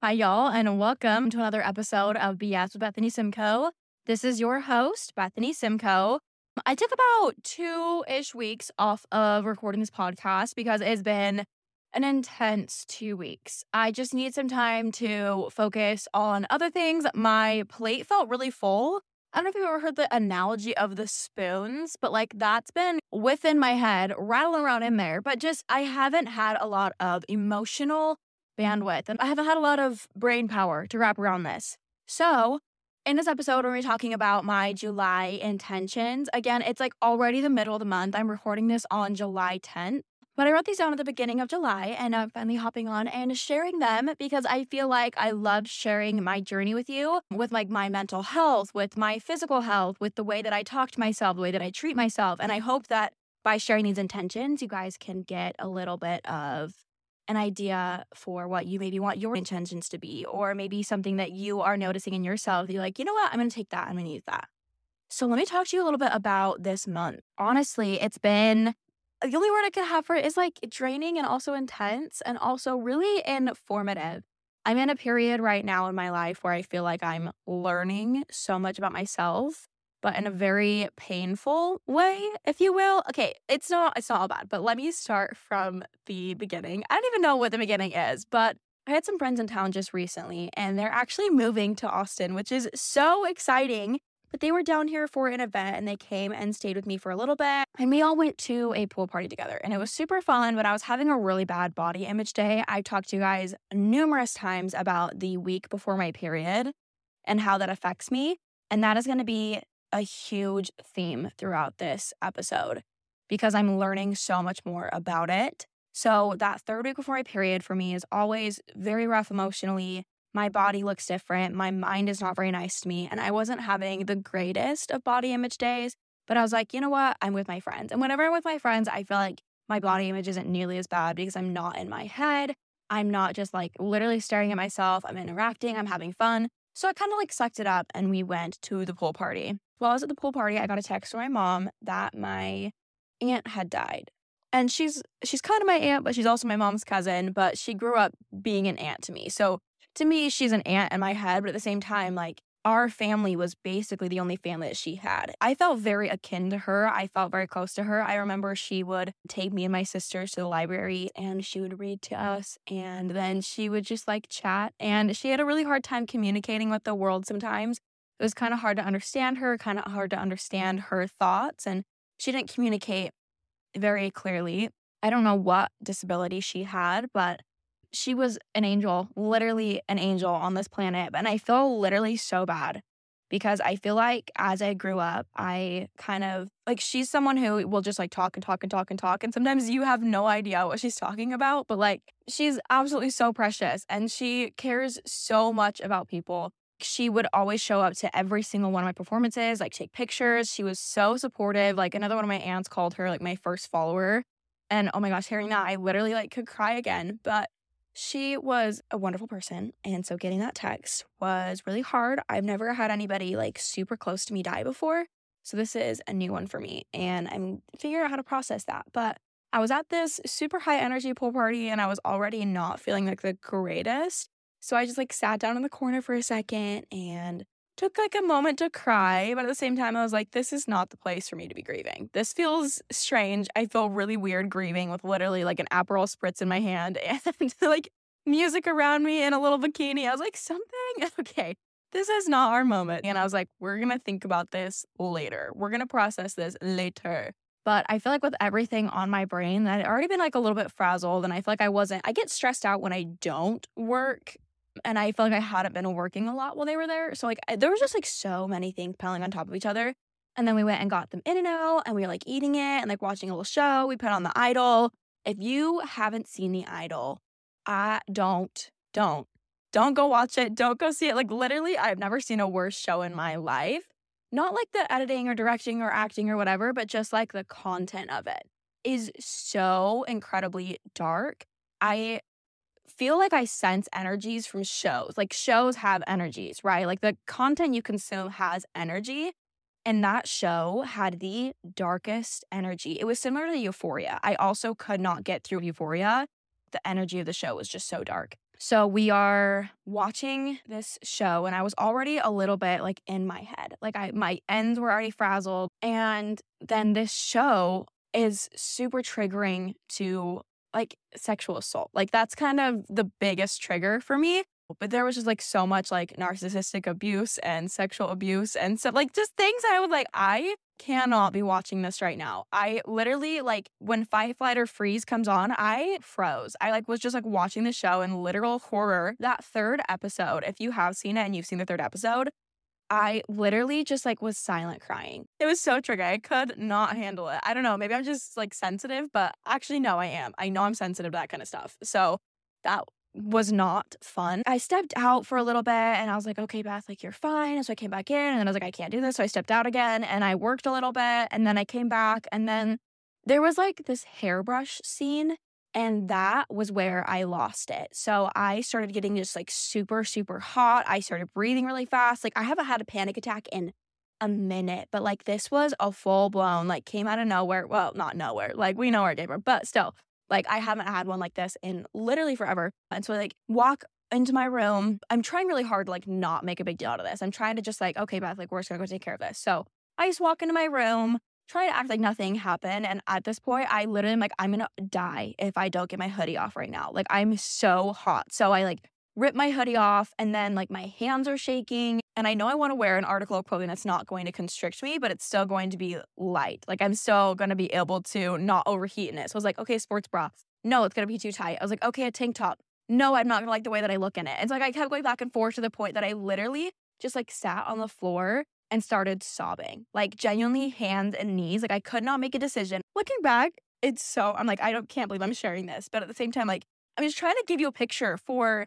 Hi, y'all, and welcome to another episode of BS with Bethany Simcoe. This is your host, Bethany Simcoe. I took about two ish weeks off of recording this podcast because it's been an intense two weeks. I just need some time to focus on other things. My plate felt really full. I don't know if you've ever heard the analogy of the spoons, but like that's been within my head, rattling around in there. But just, I haven't had a lot of emotional Mm-hmm. bandwidth and I haven't had a lot of brain power to wrap around this. So, in this episode, we're talking about my July intentions. Again, it's like already the middle of the month. I'm recording this on July 10th. But I wrote these down at the beginning of July and I'm finally hopping on and sharing them because I feel like I love sharing my journey with you, with like my mental health, with my physical health, with the way that I talk to myself, the way that I treat myself. And I hope that by sharing these intentions, you guys can get a little bit of an idea for what you maybe want your intentions to be, or maybe something that you are noticing in yourself. You're like, you know what? I'm going to take that. I'm going to use that. So let me talk to you a little bit about this month. Honestly, it's been the only word I could have for it is like draining and also intense and also really informative. I'm in a period right now in my life where I feel like I'm learning so much about myself, but in a very painful way, if you will. Okay, it's not it's not all bad, but let me start from the beginning. I don't even know what the beginning is, but I had some friends in town just recently and they're actually moving to Austin, which is so exciting. But they were down here for an event and they came and stayed with me for a little bit. And we all went to a pool party together and it was super fun. But I was having a really bad body image day. I talked to you guys numerous times about the week before my period and how that affects me. And that is going to be a huge theme throughout this episode because I'm learning so much more about it. So, that third week before my period for me is always very rough emotionally my body looks different. My mind is not very nice to me. And I wasn't having the greatest of body image days, but I was like, you know what? I'm with my friends. And whenever I'm with my friends, I feel like my body image isn't nearly as bad because I'm not in my head. I'm not just like literally staring at myself. I'm interacting, I'm having fun. So I kind of like sucked it up and we went to the pool party. While I was at the pool party, I got a text from my mom that my aunt had died. And she's she's kind of my aunt, but she's also my mom's cousin, but she grew up being an aunt to me. So to me, she's an aunt in my head, but at the same time, like our family was basically the only family that she had. I felt very akin to her. I felt very close to her. I remember she would take me and my sisters to the library and she would read to us and then she would just like chat. And she had a really hard time communicating with the world sometimes. It was kind of hard to understand her, kind of hard to understand her thoughts, and she didn't communicate very clearly. I don't know what disability she had, but she was an angel, literally an angel on this planet. And I feel literally so bad because I feel like as I grew up, I kind of like she's someone who will just like talk and talk and talk and talk. And sometimes you have no idea what she's talking about, but like she's absolutely so precious and she cares so much about people. She would always show up to every single one of my performances, like take pictures. She was so supportive. Like another one of my aunts called her like my first follower. And oh my gosh, hearing that, I literally like could cry again. But she was a wonderful person. And so getting that text was really hard. I've never had anybody like super close to me die before. So this is a new one for me. And I'm figuring out how to process that. But I was at this super high energy pool party and I was already not feeling like the greatest. So I just like sat down in the corner for a second and took like a moment to cry. But at the same time, I was like, this is not the place for me to be grieving. This feels strange. I feel really weird grieving with literally like an Aperol spritz in my hand and like music around me and a little bikini. I was like, something? Okay, this is not our moment. And I was like, we're going to think about this later. We're going to process this later. But I feel like with everything on my brain, I'd already been like a little bit frazzled. And I feel like I wasn't, I get stressed out when I don't work. And I feel like I hadn't been working a lot while they were there. So like there was just like so many things piling on top of each other. And then we went and got them In-N-Out and we were like eating it and like watching a little show. We put on the idol. If you haven't seen the idol, I don't, don't, don't go watch it. Don't go see it. Like literally, I've never seen a worse show in my life. Not like the editing or directing or acting or whatever, but just like the content of it is so incredibly dark. I feel like I sense energies from shows. Like shows have energies, right? Like the content you consume has energy. And that show had the darkest energy. It was similar to Euphoria. I also could not get through Euphoria the energy of the show was just so dark. So we are watching this show and I was already a little bit like in my head. Like I my ends were already frazzled and then this show is super triggering to like sexual assault. Like that's kind of the biggest trigger for me. But there was just like so much like narcissistic abuse and sexual abuse and stuff like just things I would like, I cannot be watching this right now. I literally like when Fight Flight or Freeze comes on, I froze. I like was just like watching the show in literal horror. That third episode, if you have seen it and you've seen the third episode, I literally just like was silent crying. It was so triggering. I could not handle it. I don't know. Maybe I'm just like sensitive, but actually, no, I am. I know I'm sensitive to that kind of stuff. So that was not fun. I stepped out for a little bit and I was like, okay, Beth, like you're fine. So I came back in and then I was like, I can't do this. So I stepped out again and I worked a little bit and then I came back and then there was like this hairbrush scene and that was where I lost it. So I started getting just like super, super hot. I started breathing really fast. Like I haven't had a panic attack in a minute, but like this was a full blown, like came out of nowhere. Well, not nowhere. Like we know where it but still, like I haven't had one like this in literally forever. And so I like walk into my room. I'm trying really hard to like not make a big deal out of this. I'm trying to just like, okay, Beth, like we're just gonna go take care of this. So I just walk into my room, try to act like nothing happened. And at this point, I literally am like, I'm gonna die if I don't get my hoodie off right now. Like I'm so hot. So I like rip my hoodie off and then like my hands are shaking. And I know I want to wear an article of clothing that's not going to constrict me, but it's still going to be light. Like I'm still to be able to not overheat in it. So I was like, okay, sports bra. No, it's to be too tight. I was like, okay, a tank top. No, I'm not to like the way that I look in it. And so like I kept going back and forth to the point that I literally just like sat on the floor and started sobbing, like genuinely mm. hands and knees. Like I could not make a decision. Looking back, it's so, I'm like, I don't, can't believe I'm sharing this. But at the same time, like, I'm just trying to give you a picture for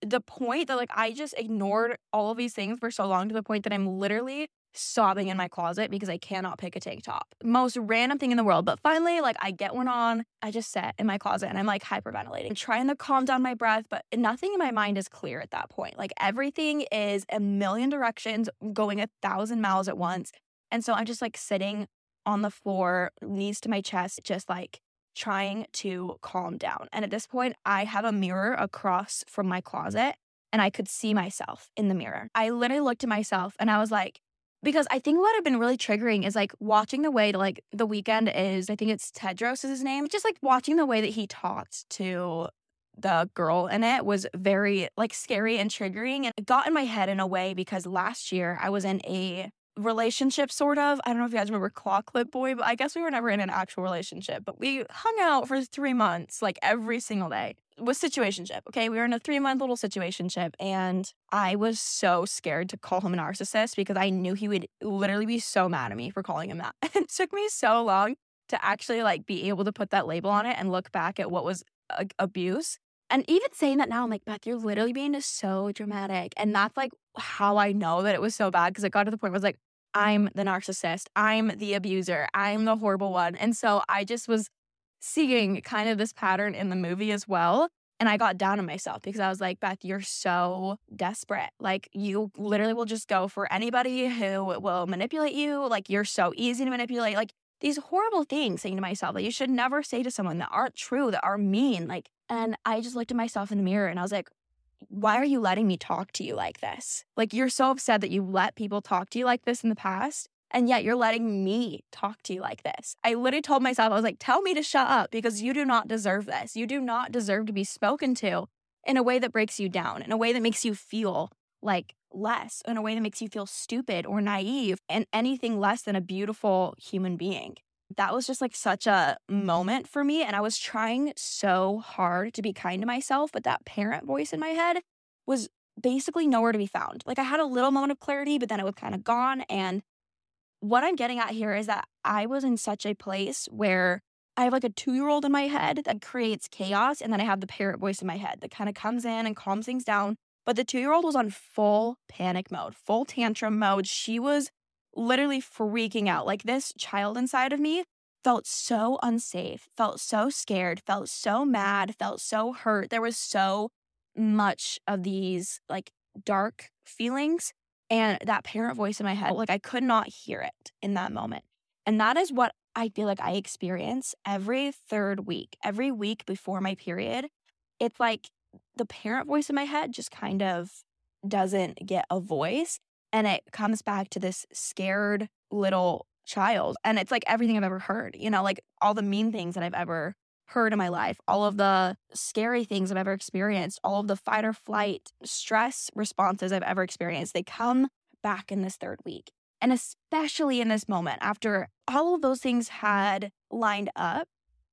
the point that like I just ignored all of these things for so long to the point that I'm literally sobbing in my closet because I cannot pick a tank top. Most random thing in the world. But finally, like I get one on, I just sit in my closet and I'm like hyperventilating, trying to calm down my breath, but nothing in my mind is clear at that point. Like everything is a million directions going a thousand miles at once. And so I'm just like sitting on the floor, knees to my chest, just like trying to calm down. And at this point, I have a mirror across from my closet and I could see myself in the mirror. I literally looked at myself and I was like, because I think what had been really triggering is like watching the way like the Weeknd is, I think it's Tedros is his name, just like watching the way that he talked to the girl in it was very like scary and triggering and it got in my head in a way because last year I was in a relationship, sort of. I don't know if you guys remember Claw Clip Boy, but I guess we were never in an actual relationship. But we hung out for three months, like every single day. Was situationship, okay? We were in a three month little situationship, and I was so scared to call him a narcissist because I knew he would literally be so mad at me for calling him that. it took me so long to actually like be able to put that label on it and look back at what was abuse. And even saying that now, I'm like, Beth, you're literally being so dramatic. And that's like how I know that it was so bad because it got to the point where I was like, I'm the narcissist. I'm the abuser. I'm the horrible one. And so I just was seeing kind of this pattern in the movie as well. And I got down on myself because I was like, Beth, you're so desperate. Like, you literally will just go for anybody who will manipulate you. Like, you're so easy to manipulate. Like, these horrible things saying to myself that you should never say to someone that aren't true, that are mean. Like, and I just looked at myself in the mirror and I was like, why are you letting me talk to you like this? Like, you're so upset that you let people talk to you like this in the past. And yet you're letting me talk to you like this. I literally told myself, I was like, tell me to shut up because you do not deserve this. You do not deserve to be spoken to in a way that breaks you down, in a way that makes you feel like less, in a way that makes you feel stupid or naive and anything less than a beautiful human being that was just like such a moment for me. And I was trying so hard to be kind to myself, but that parent voice in my head was basically nowhere to be found. Like I had a little moment of clarity, but then it was kind of gone. And what I'm getting at here is that I was in such a place where I have like a two year old in my head that creates chaos. And then I have the parent voice in my head that kind of comes in and calms things down. But the two year old was on full panic mode, full tantrum mode. She was literally freaking out. Like this child inside of me felt so unsafe, felt so scared, felt so mad, felt so hurt. There was so much of these like dark feelings and that parent voice in my head. Like I could not hear it in that moment. And that is what I feel like I experience every third week, every week before my period. It's like the parent voice in my head just kind of doesn't get a voice. And it comes back to this scared little child. And it's like everything I've ever heard, you know, like all the mean things that I've ever heard in my life, all of the scary things I've ever experienced, all of the fight or flight stress responses I've ever experienced, they come back in this third week. And especially in this moment, after all of those things had lined up,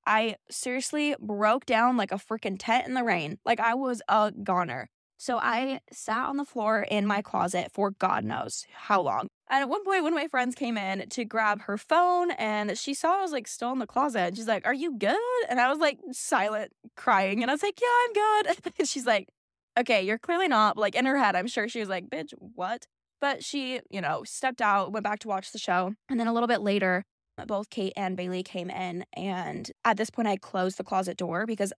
I seriously broke down like a freaking tent in the rain. Like I was a goner. So I sat on the floor in my closet for God knows how long. And at one point, one of my friends came in to grab her phone and she saw I was like still in the closet. And she's like, Are you good? And I was like silent, crying. And I was like, Yeah, I'm good. she's like, Okay, you're clearly not. Like in her head, I'm sure she was like, Bitch, what? But she, you know, stepped out, went back to watch the show. And then a little bit later, uh, both Kate and Bailey came in. And at this point, I closed the closet door because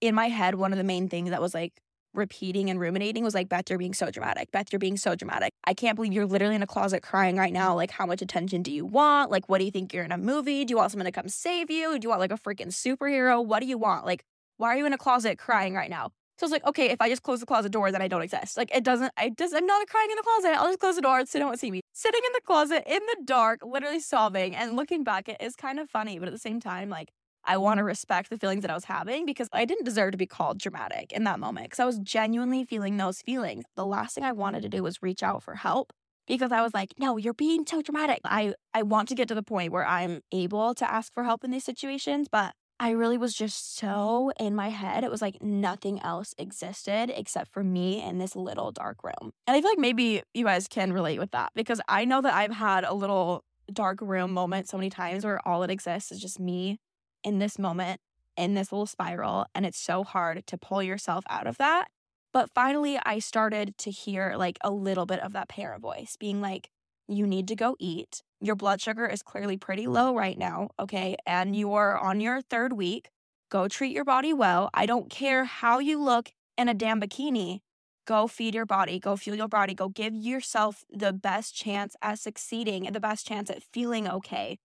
in my head, one of the main things that was like repeating and ruminating was like, Beth, you're being so dramatic. Beth, you're being so dramatic. I can't believe you're literally in a closet crying right now. Like, how much attention do you want? Like, what do you think you're in a movie? Do you want someone to come save you? Do you want like a freaking superhero? What do you want? Like, why are you in a closet crying right now? So I was like, okay, if I just close the closet door, then I don't exist. Like it doesn't, I just, I'm not crying in the closet. I'll just close the door so they don't see me. Sitting in the closet in the dark, literally sobbing and looking back, it is kind of funny, but at the same time, like I want to respect the feelings that I was having because I didn't deserve to be called dramatic in that moment because I was genuinely feeling those feelings. The last thing I wanted to do was reach out for help because I was like, no, you're being so dramatic. I, I want to get to the point where I'm able to ask for help in these situations, but I really was just so in my head. It was like nothing else existed except for me in this little dark room. And I feel like maybe you guys can relate with that because I know that I've had a little dark room moment so many times where all it exists is just me in this moment in this little spiral and it's so hard to pull yourself out of that. But finally I started to hear like a little bit of that parent voice being like you need to go eat. Your blood sugar is clearly pretty low right now, okay? And you're on your third week. Go treat your body well. I don't care how you look in a damn bikini. Go feed your body, go fuel your body, go give yourself the best chance at succeeding and the best chance at feeling okay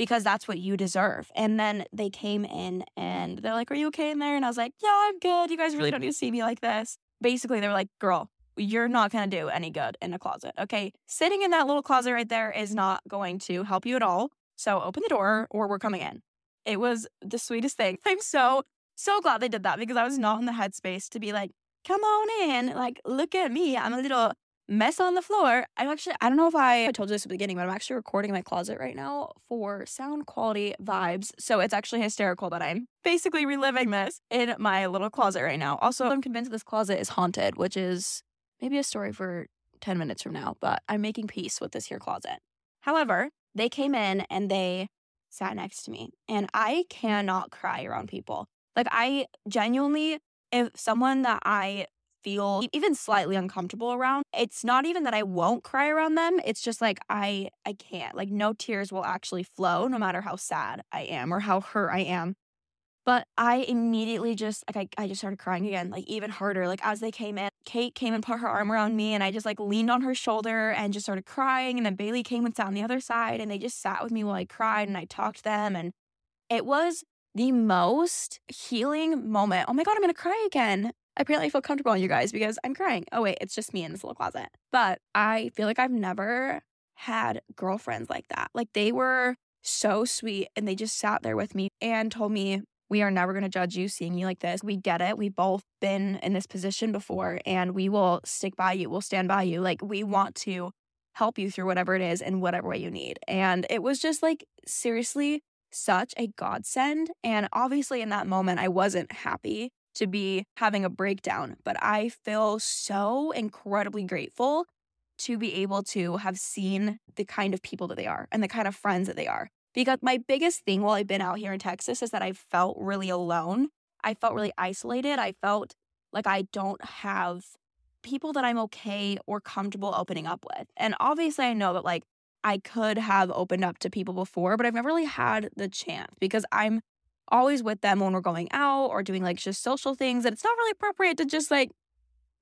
because that's what you deserve. And then they came in and they're like, Are you okay in there? And I was like, Yeah, I'm good. You guys really don't need to see me like this. Basically, they were like, Girl, you're not going to do any good in a closet. Okay. Sitting in that little closet right there is not going to help you at all. So open the door or we're coming in. It was the sweetest thing. I'm so, so glad they did that because I was not in the headspace to be like, come on in. Like, look at me. I'm a little mess on the floor. I'm actually, I don't know if I told you this at the beginning, but I'm actually recording in my closet right now for sound quality vibes. So it's actually hysterical that I'm basically reliving this in my little closet right now. Also, I'm convinced this closet is haunted, which is maybe a story for 10 minutes from now, but I'm making peace with this here closet. However, they came in and they sat next to me, and I cannot cry around people. Like, I genuinely, if someone that I feel even slightly uncomfortable around. It's not even that I won't cry around them. It's just like I I can't. Like no tears will actually flow no matter how sad I am or how hurt I am. But I immediately just like I, I just started crying again, like even harder. Like as they came in, Kate came and put her arm around me and I just like leaned on her shoulder and just started crying. And then Bailey came and sat on the other side and they just sat with me while I cried and I talked to them. And it was the most healing moment. Oh my God, I'm gonna cry again apparently feel comfortable on you guys because I'm crying. Oh, wait, it's just me in this little closet. But I feel like I've never had girlfriends like that. Like they were so sweet and they just sat there with me and told me, we are never going to judge you seeing you like this. We get it. We've both been in this position before and we will stick by you. We'll stand by you. Like we want to help you through whatever it is in whatever way you need. And it was just like seriously such a godsend. And obviously, in that moment, I wasn't happy to be having a breakdown, but I feel so incredibly grateful to be able to have seen the kind of people that they are and the kind of friends that they are. Because my biggest thing while I've been out here in Texas is that I felt really alone. I felt really isolated. I felt like I don't have people that I'm okay or comfortable opening up with. And obviously, I know that like I could have opened up to people before, but I've never really had the chance because I'm always with them when we're going out or doing like just social things. And it's not really appropriate to just like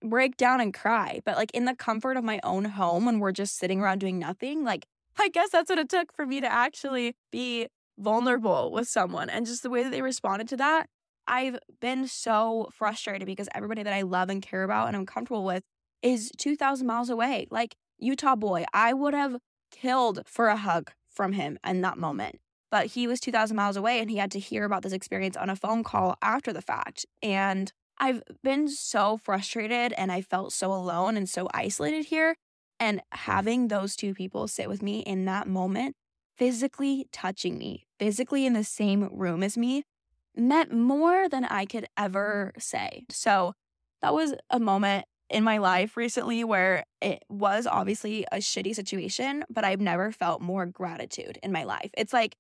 break down and cry. But like in the comfort of my own home when we're just sitting around doing nothing, like I guess that's what it took for me to actually be vulnerable with someone. And just the way that they responded to that, I've been so frustrated because everybody that I love and care about and I'm comfortable with is 2,000 miles away. Like Utah boy, I would have killed for a hug from him in that moment. But he was 2,000 miles away and he had to hear about this experience on a phone call after the fact. And I've been so frustrated and I felt so alone and so isolated here. And having those two people sit with me in that moment, physically touching me, physically in the same room as me, meant more than I could ever say. So that was a moment in my life recently where it was obviously a shitty situation, but I've never felt more gratitude in my life. It's like,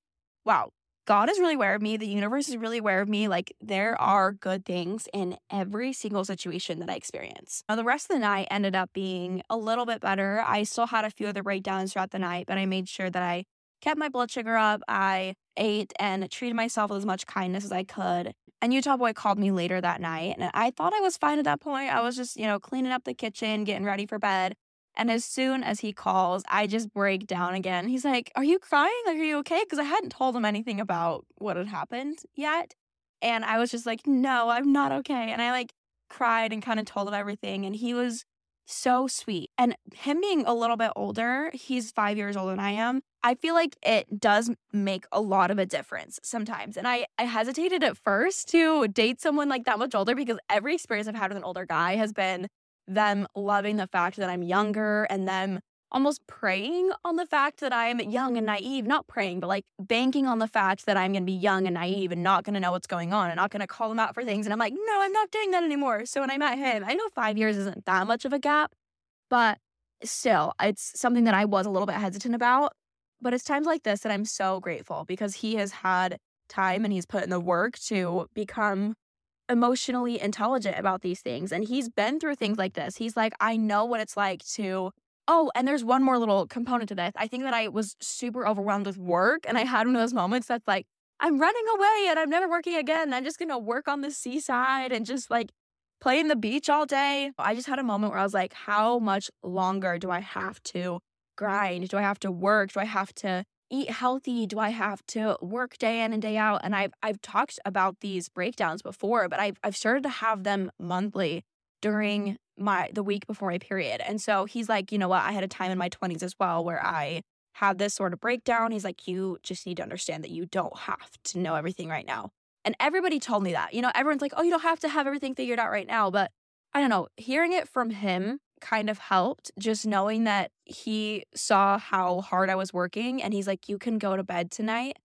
wow, God is really aware of me. The universe is really aware of me. Like, there are good things in every single situation that I experience. Now, the rest of the night ended up being a little bit better. I still had a few other breakdowns throughout the night, but I made sure that I kept my blood sugar up. I ate and treated myself with as much kindness as I could. And Utah Boy called me later that night, and I thought I was fine at that point. I was just, you know, cleaning up the kitchen, getting ready for bed. And as soon as he calls, I just break down again. He's like, Are you crying? Like, are you okay? Because I hadn't told him anything about what had happened yet. And I was just like, No, I'm not okay. And I like cried and kind of told him everything. And he was so sweet. And him being a little bit older, he's five years older than I am. I feel like it does make a lot of a difference sometimes. And I, I hesitated at first to date someone like that much older because every experience I've had with an older guy has been them loving the fact that I'm younger and them almost preying on the fact that I'm young and naive, not praying, but like banking on the fact that I'm going to be young and naive and not going to know what's going on and not going to call them out for things. And I'm like, no, I'm not doing that anymore. So when I met him, I know five years isn't that much of a gap, but still, it's something that I was a little bit hesitant about. But it's times like this that I'm so grateful because he has had time and he's put in the work to become emotionally intelligent about these things. And he's been through things like this. He's like, I know what it's like to Oh, and there's one more little component to this. I think that I was super overwhelmed with work and I had one of those moments that's like, I'm running away and I'm never working again. I'm just going to work on the seaside and just like play in the beach all day. I just had a moment where I was like, how much longer do I have to grind? Do I have to work? Do I have to eat healthy? Do I have to work day in and day out? And I've I've talked about these breakdowns before, but I've I've started to have them monthly during my the week before my period. And so he's like, you know what? I had a time in my 20s as well where I had this sort of breakdown. He's like, you just need to understand that you don't have to know everything right now. And everybody told me that. You know, everyone's like, oh, you don't have to have everything figured out right now. But I don't know, hearing it from him kind of helped, just knowing that he saw how hard I was working. And he's like, you can go to bed tonight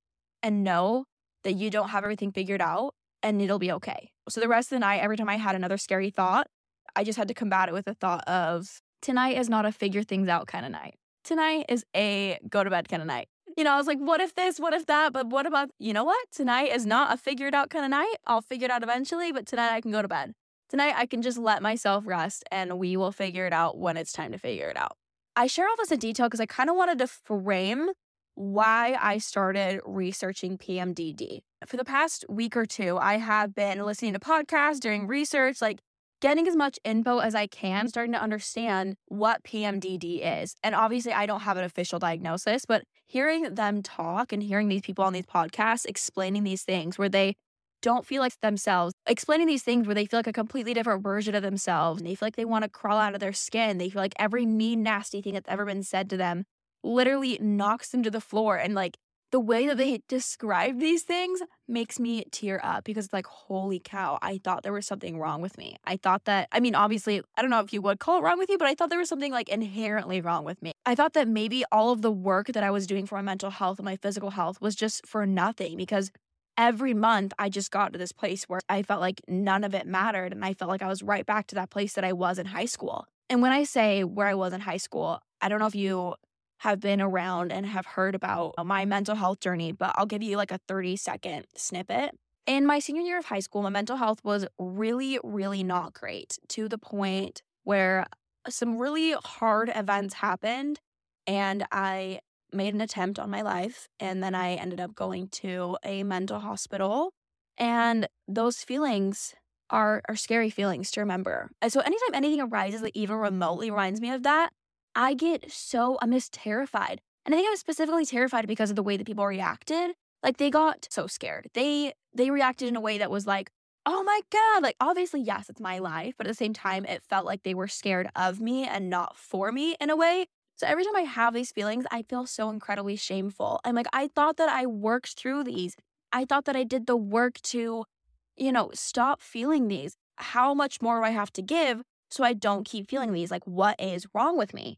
and know that you don't have everything figured out and it'll be okay. So the rest of the night, every time I had another scary thought, I just had to combat it with the thought of tonight is not a figure things out kind of night. Tonight is a go to bed kind of night. You know, I was like, what if this, what if that? But what about, you know what? Tonight is not a figured out kind of night. I'll figure it out eventually, but tonight I can go to bed. Tonight I can just let myself rest and we will figure it out when it's time to figure it out. I share all this in detail because I kind of wanted to frame why I started researching PMDD. For the past week or two, I have been listening to podcasts, doing research, like getting as much info as I can, starting to understand what PMDD is. And obviously, I don't have an official diagnosis, but hearing them talk and hearing these people on these podcasts explaining these things where they don't feel like themselves, explaining these things where they feel like a completely different version of themselves. And they feel like they want to crawl out of their skin. They feel like every mean, nasty thing that's ever been said to them literally knocks them to the floor and like the way that they describe these things makes me tear up because it's like holy cow i thought there was something wrong with me i thought that i mean obviously i don't know if you would call it wrong with you but i thought there was something like inherently wrong with me i thought that maybe all of the work that i was doing for my mental health and my physical health was just for nothing because every month i just got to this place where i felt like none of it mattered and i felt like i was right back to that place that i was in high school and when i say where i was in high school i don't know if you have been around and have heard about uh, my mental health journey, but I'll give you like a 30 second snippet. In my senior year of high school, my mental health was really, really not great to the point where some really hard events happened and I made an attempt on my life. And then I ended up going to a mental hospital. And those feelings are, are scary feelings to remember. And so anytime anything arises that even remotely reminds me of that, I get so, I'm just terrified. And I think I was specifically terrified because of the way that people reacted. Like they got so scared. They they reacted in a way that was like, oh my God, like obviously, yes, it's my life, but at the same time, it felt like they were scared of me and not for me in a way. So every time I have these feelings, I feel so incredibly shameful. I'm like, I thought that I worked through these. I thought that I did the work to, you know, stop feeling these. How much more do I have to give so I don't keep feeling these? Like, what is wrong with me?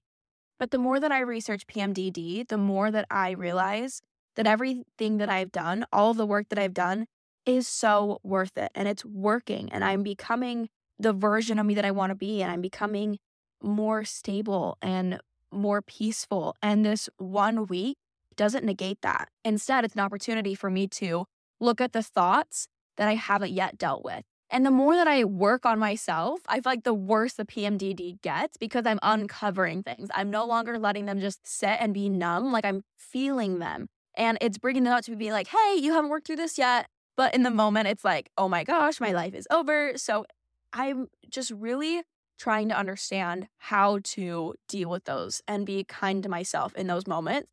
But the more that I research PMDD, the more that I realize that everything that I've done, all the work that I've done, is so worth it and it's working. And I'm becoming the version of me that I want to be. And I'm becoming more stable and more peaceful. And this one week doesn't negate that. Instead, it's an opportunity for me to look at the thoughts that I haven't yet dealt with. And the more that I work on myself, I feel like the worse the PMDD gets because I'm uncovering things. I'm no longer letting them just sit and be numb, like I'm feeling them. And it's bringing them out to be like, hey, you haven't worked through this yet. But in the moment, it's like, oh my gosh, my life is over. So I'm just really trying to understand how to deal with those and be kind to myself in those moments,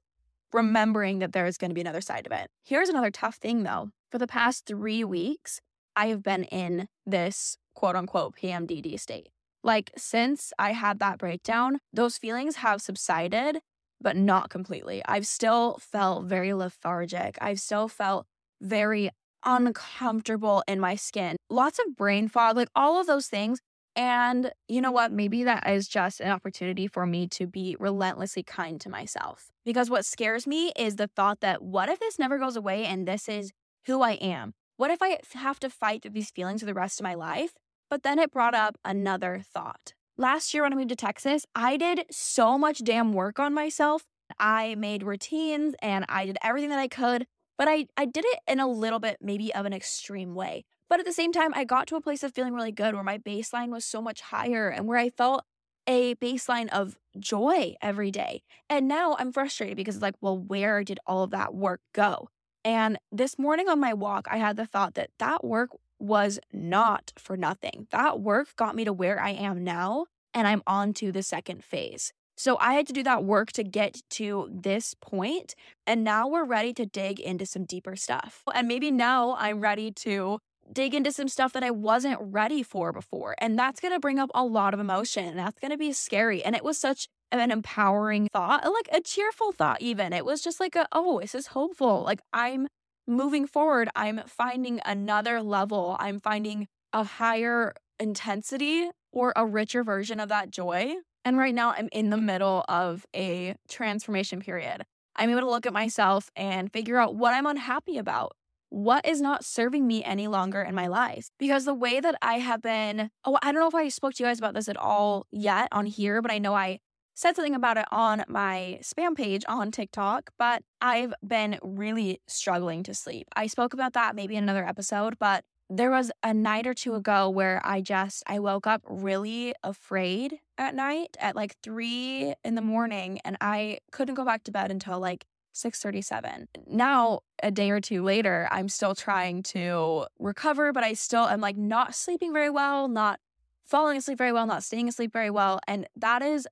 remembering that there is going to be another side of it. Here's another tough thing though. For the past three weeks, I have been in this quote unquote PMDD state. Like, since I had that breakdown, those feelings have subsided, but not completely. I've still felt very lethargic. I've still felt very uncomfortable in my skin, lots of brain fog, like all of those things. And you know what? Mm-hmm. Maybe that is just an opportunity for me to be relentlessly kind to myself. Because what scares me is the thought that what if this never goes away and this is who I am? What if I have to fight through these feelings for the rest of my life? But then it brought up another thought. Last year when I moved to Texas, I did so much damn work on myself. I made routines and I did everything that I could but I, I did it in a little bit maybe of an extreme way. But at the same time, I got to a place of feeling really good where my baseline was so much higher and where I felt a baseline of joy every day. And now I'm frustrated because it's like, well, where did all of that work go? And this morning on my walk, I had the thought that that work was not for nothing. That work got me to where I am now, and I'm on to the second phase. So I had to do that work to get to this point, And now we're ready to dig into some deeper stuff. And maybe now I'm ready to dig into some stuff that I wasn't ready for before. And that's going to bring up a lot of emotion. And that's going to be scary. And it was such an empowering thought, like a cheerful thought, even. It was just like, a, oh, this is hopeful. Like I'm moving forward. I'm finding another level. I'm finding a higher intensity or a richer version of that joy and right now, I'm in the middle of a transformation period. I'm able to look at myself and figure out what I'm unhappy about. What is not serving me any longer in my life? Because the way that I have been, oh, I don't know if I spoke to you guys about this at all yet on here, but I know I said something about it on my spam page on TikTok, but I've been really struggling to sleep. I spoke about that maybe in another episode, but there was a night or two ago where I just I woke up really afraid at night at like 3 in the morning and I couldn't go back to bed until like 6:37. Now, a day or two later, I'm still trying to recover, but I still am like not sleeping very well, not falling asleep very well, not staying asleep very well, and that is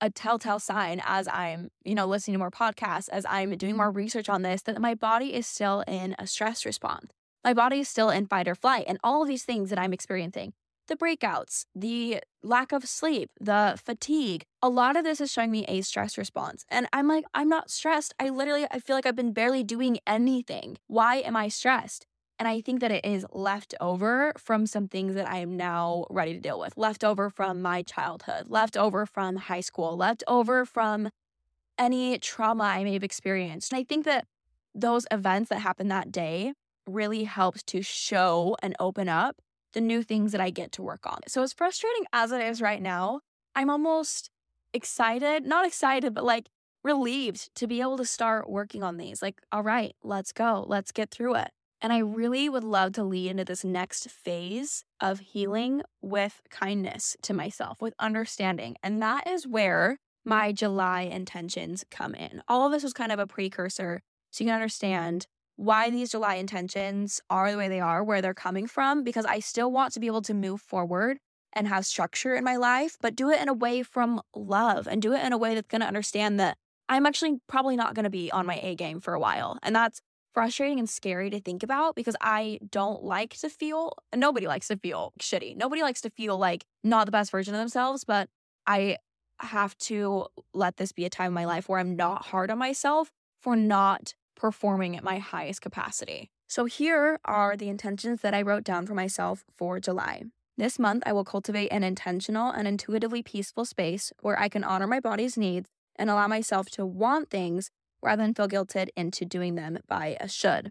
a telltale sign as I'm, you know, listening to more podcasts, as I'm doing more research on this that my body is still in a stress response. My body is still in fight or flight, and all of these things that I'm experiencing the breakouts, the lack of sleep, the fatigue. A lot of this is showing me a stress response. And I'm like, I'm not stressed. I literally I feel like I've been barely doing anything. Why am I stressed? And I think that it is left over from some things that I am now ready to deal with. Left over from my childhood, left over from high school, left over from any trauma I may have experienced. And I think that those events that happened that day really helped to show and open up the new things that I get to work on. So, as frustrating as it is right now, I'm almost excited, not excited, but like relieved to be able to start working on these. Like, all right, let's go, let's get through it. And I really would love to lead into this next phase of healing with kindness to myself, with understanding. And that is where my July intentions come in. All of this was kind of a precursor so you can understand why these July intentions are the way they are, where they're coming from, because I still want to be able to move forward and have structure in my life, but do it in a way from love and do it in a way that's going to understand that I'm actually probably not going to be on my A game for a while. And that's frustrating and scary to think about because I don't like to feel, nobody likes to feel shitty. Nobody likes to feel like not the best version of themselves, but I have to let this be a time in my life where I'm not hard on myself for not performing at my highest capacity. So here are the intentions that I wrote down for myself for July. This month, I will cultivate an intentional and intuitively peaceful space where I can honor my body's needs and allow myself to want things rather than feel guilted into doing them by a should,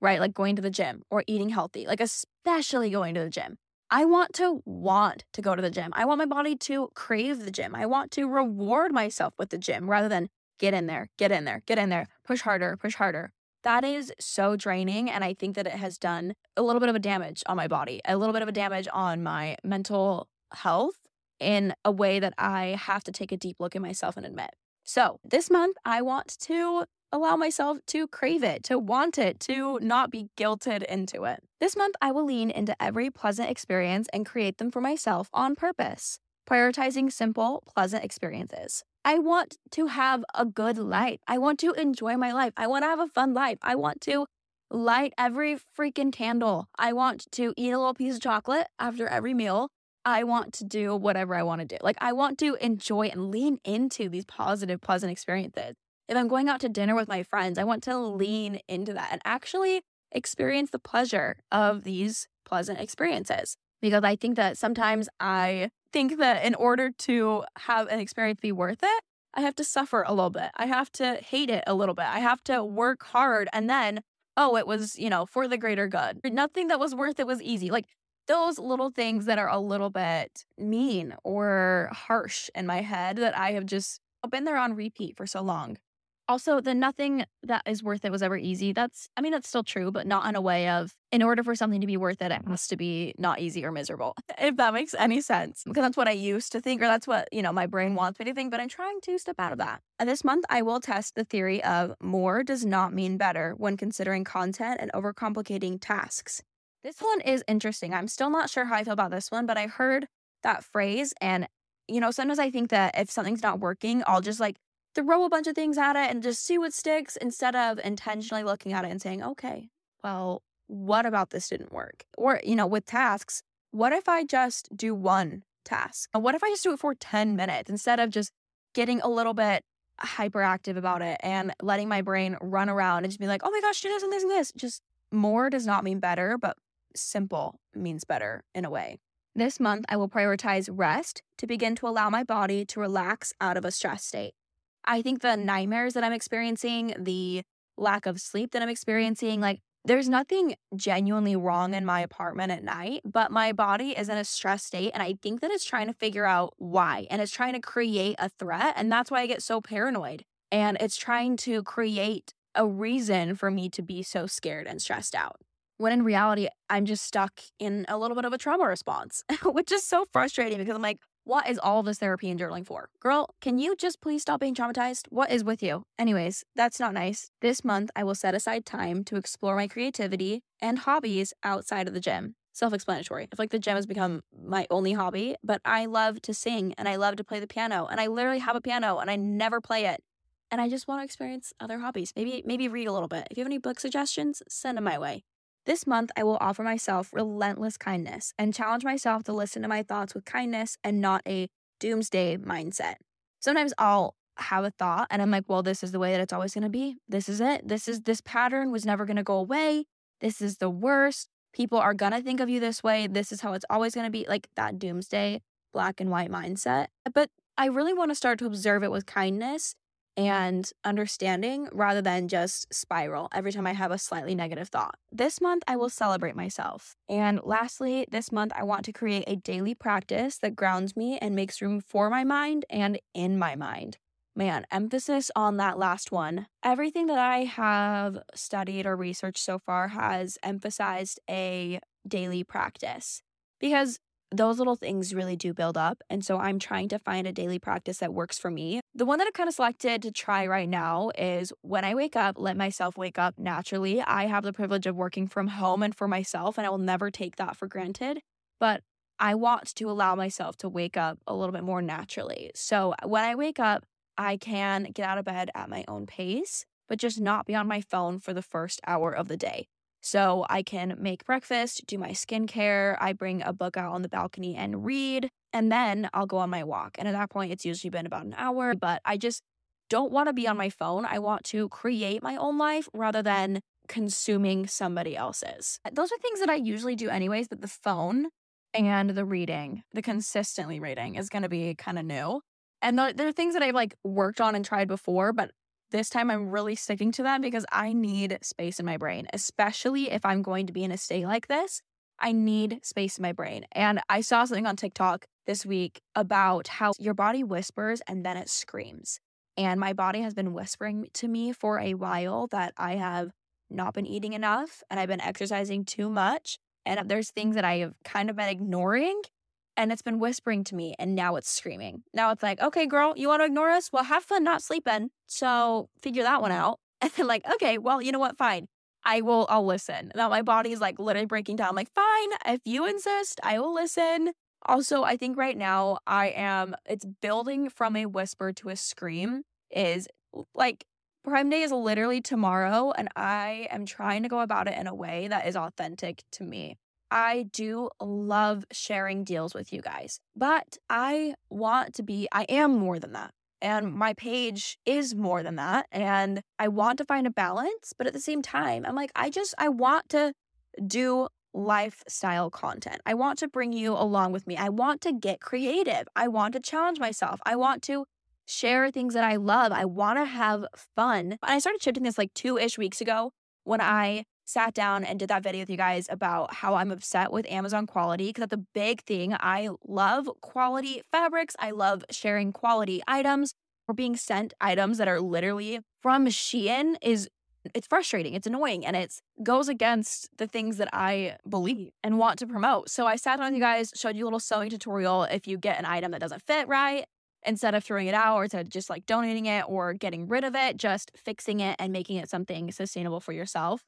right? Like going to the gym or eating healthy, like especially going to the gym. I want to want to go to the gym. I want my body to crave the gym. I want to reward myself with the gym rather than get in there, get in there, get in there, push harder, push harder. That is so draining. And I think that it has done a little bit of a damage on my body, a little bit of a damage on my mental health in a way that I have to take a deep look at myself and admit. So this month, I want to allow myself to crave it, to want it, to not be guilted into it. This month, I will lean into every pleasant experience and create them for myself on purpose, prioritizing simple, pleasant experiences. I want to have a good life. I want to enjoy my life. I want to have a fun life. I want to light every freaking candle. I want to eat a little piece of chocolate after every meal. I want to do whatever I want to do. Like, I want to enjoy and lean into these positive, pleasant experiences. If I'm going out to dinner with my friends, I want to lean into that and actually experience the pleasure of these pleasant experiences. Because I think that sometimes I think that in order to have an experience be worth it, I have to suffer a little bit. I have to hate it a little bit. I have to work hard and then, oh, it was, you know, for the greater good. Nothing that was worth it was easy. Like those little things that are a little bit mean or harsh in my head that I have just been there on repeat for so long. Also, the nothing that is worth it was ever easy. That's, I mean, that's still true, but not in a way of, in order for something to be worth it, it has to be not easy or miserable, if that makes any sense. Because that's what I used to think, or that's what, you know, my brain wants me to think, but I'm trying to step out of that. And this month, I will test the theory of more does not mean better when considering content and overcomplicating tasks. This one is interesting. I'm still not sure how I feel about this one, but I heard that phrase. And, you know, sometimes I think that if something's not working, I'll just like throw a bunch of things at it and just see what sticks instead of intentionally looking at it and saying, okay, well, what about this didn't work? Or, you know, with tasks, what if I just do one task? What if I just do it for 10 minutes instead of just getting a little bit hyperactive about it and letting my brain run around and just be like, oh my gosh, do this and this and this. Just more does not mean better, but simple means better in a way. This month, I will prioritize rest to begin to allow my body to relax out of a stress state. I think the nightmares that I'm experiencing, the lack of sleep that I'm experiencing, like there's nothing genuinely wrong in my apartment at night, but my body is in a stress state. And I think that it's trying to figure out why and it's trying to create a threat. And that's why I get so paranoid. And it's trying to create a reason for me to be so scared and stressed out when in reality, I'm just stuck in a little bit of a trauma response, which is so frustrating because I'm like, what is all this therapy and journaling for? Girl, can you just please stop being traumatized? What is with you? Anyways, that's not nice. This month, I will set aside time to explore my creativity and hobbies outside of the gym. Self explanatory. I feel like the gym has become my only hobby, but I love to sing and I love to play the piano. And I literally have a piano and I never play it. And I just want to experience other hobbies. Maybe, maybe read a little bit. If you have any book suggestions, send them my way. This month, I will offer myself relentless kindness and challenge myself to listen to my thoughts with kindness and not a doomsday mindset. Sometimes I'll have a thought and I'm like, well, this is the way that it's always going to be. This is it. This is this pattern was never going to go away. This is the worst. People are going to think of you this way. This is how it's always going to be like that doomsday black and white mindset. But I really want to start to observe it with kindness and understanding rather than just spiral every time I have a slightly negative thought. This month, I will celebrate myself. And lastly, this month, I want to create a daily practice that grounds me and makes room for my mind and in my mind. Man, emphasis on that last one. Everything that I have studied or researched so far has emphasized a daily practice because those little things really do build up. And so I'm trying to find a daily practice that works for me. The one that I've kind of selected to try right now is when I wake up, let myself wake up naturally. I have the privilege of working from home and for myself, and I will never take that for granted. But I want to allow myself to wake up a little bit more naturally. So uh, when I wake up, I can get out of bed at my own pace. but just not be on my phone for the first hour of the day. So I can make breakfast, do my skincare. I bring a book out on the balcony and read, and then I'll go on my walk. And at that point, it's usually been about an hour, but I just don't want to be on my phone. I want to create my own life rather than consuming somebody else's. Uh, those are things that I usually do anyways, but the phone and the reading, the consistently reading is going to be kind of new. And there are things that I've like worked on and tried before, but this time I'm really sticking to that because I need space in my brain, especially if I'm going to be in a state like this. I need space in my brain. And I saw something on TikTok this week about how your body whispers and then it screams. And my body has been whispering to me for a while that I have not been eating enough and I've been exercising too much. And there's things that I have kind of been ignoring and it's been whispering to me and now it's screaming. Now it's like, okay, girl, you want to ignore us? Well, have fun not sleeping. So figure that one out. And then like, okay, well, you know what? Fine. I will, I'll listen. Now my body is like literally breaking down. I'm like, fine, if you insist, I will listen. Also, I think right now I am, it's building from a whisper to a scream is like Prime Day is literally tomorrow, and I am trying to go about it in a way that is authentic to me. I do love sharing deals with you guys, but I want to be, I am more than that. And my page is more than that. And I want to find a balance, but at the same time, I'm like, I just, I want to do lifestyle content. I want to bring you along with me. I want to get creative. I want to challenge myself. I want to share things that I love. I want to have fun. And I started shifting this like two ish weeks ago when I sat down and did that video with you guys about how I'm upset with Amazon quality because that's a big thing. I love quality fabrics. I love sharing quality items or being sent items that are literally from Shein is it's frustrating, it's annoying, and it goes against the things that I believe and want to promote. So I sat down with you mm-hmm. guys, showed you a little sewing tutorial if you get an item that doesn't fit right, instead of throwing it out or instead of just like donating it or getting rid of it, just fixing it and making it something sustainable for yourself.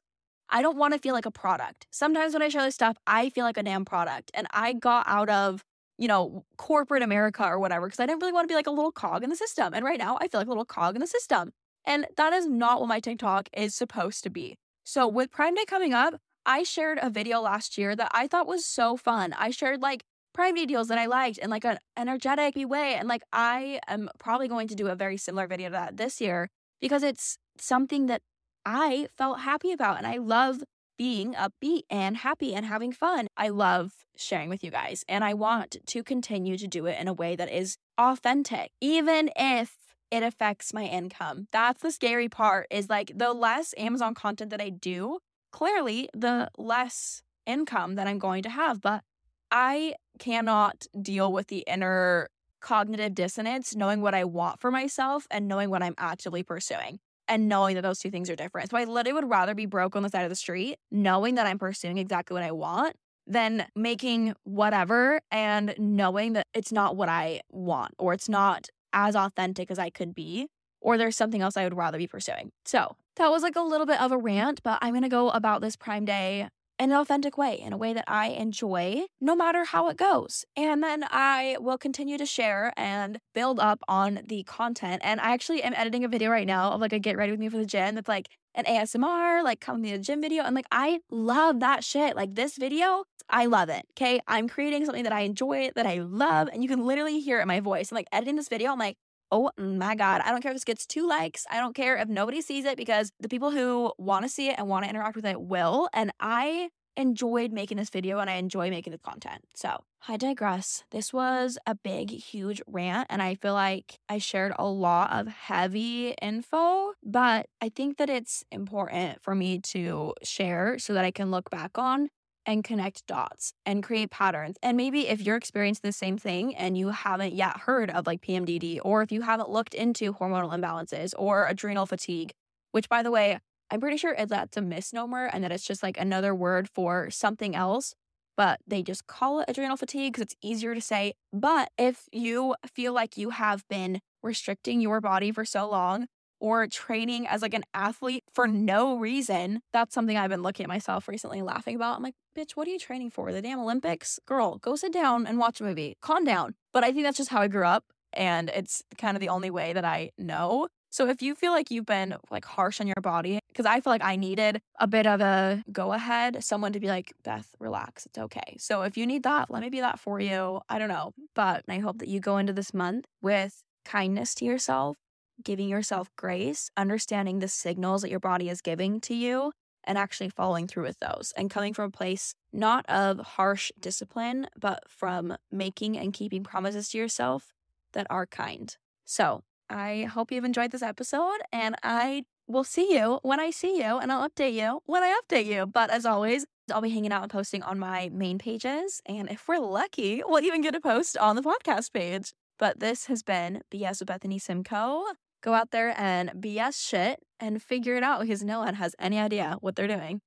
I don't want to feel like a product. Sometimes when I share this stuff, I feel like a damn product. And I got out of, you know, corporate America or whatever because I didn't really want to be like a little cog in the system. And right now, I feel like a little cog in the system. And that is not what my TikTok is supposed to be. So, with Prime Day coming up, I shared a video last year that I thought was so fun. I shared like Prime Day deals that I liked in like an energetic way. And like, I am probably going to do a very similar video to that this year because it's something that I felt happy about. And I love being upbeat and happy and having fun. I love sharing with you guys. And I want to continue to do it in a way that is authentic, even if it affects my income. That's the scary part is like the less Amazon content that I do, clearly the less income that I'm going to have. But I cannot deal with the inner cognitive dissonance, knowing what I want for myself and knowing what I'm actively pursuing and knowing that those two things are different. So I literally would rather be broke on the side of the street, knowing that I'm pursuing exactly what I want, than making whatever and knowing that it's not what I want or it's not as authentic as I could be, or there's something else I would rather be pursuing. So that was like a little bit of a rant, but I'm gonna go about this Prime Day in an authentic way, in a way that I enjoy, no matter how it goes. And then I will continue to share and build up on the content. And I actually am editing a video right now of like a get ready with me for the gym that's like an ASMR, like come to the gym video. And like, I love that shit. Like this video, I love it. Okay. I'm creating something that I enjoy, that I love. And you can literally hear it in my voice. I'm like editing this video. I'm like, oh my God, I don't care if this gets two likes. I don't care if nobody sees it because the people who want to see it and want to interact with it will. And I enjoyed making this video and I enjoy making the content. So I digress. This was a big, huge rant, and I feel like I shared a lot of heavy info, but I think that it's important for me to share so that I can look back on and connect dots and create patterns. And maybe if you're experiencing the same thing and you haven't yet heard of like PMDD, or if you haven't looked into hormonal imbalances or adrenal fatigue, which by the way, I'm pretty sure that's a misnomer and that it's just like another word for something else, but they just call it adrenal fatigue because it's easier to say. But if you feel like you have been restricting your body for so long, or training as like an athlete for no reason. That's something I've been looking at myself recently laughing about. I'm like, bitch, what are you training for? The damn Olympics? Girl, go sit down and watch a movie. Calm down. But I think that's just how I grew up. And it's kind of the only way that I know. So if you feel like you've been like harsh on your body, because I feel like I needed a bit of a go ahead, someone to be like, Beth, relax, it's okay. So if you need that, let me be that for you. I don't know. But I hope that you go into this month with kindness to yourself, giving yourself grace, understanding the signals that your body is giving to you, and actually following through with those and coming from a place not of harsh discipline, but from making and keeping promises to yourself that are kind. So I hope you've enjoyed this episode and I will see you when I see you and I'll update you when I update you. But as always, I'll be hanging out and posting on my main pages. And if we're lucky, we'll even get a post on the podcast page. But this has been BS with Bethany Simcoe. Go out there and BS shit and figure it out because no one has any idea what they're doing.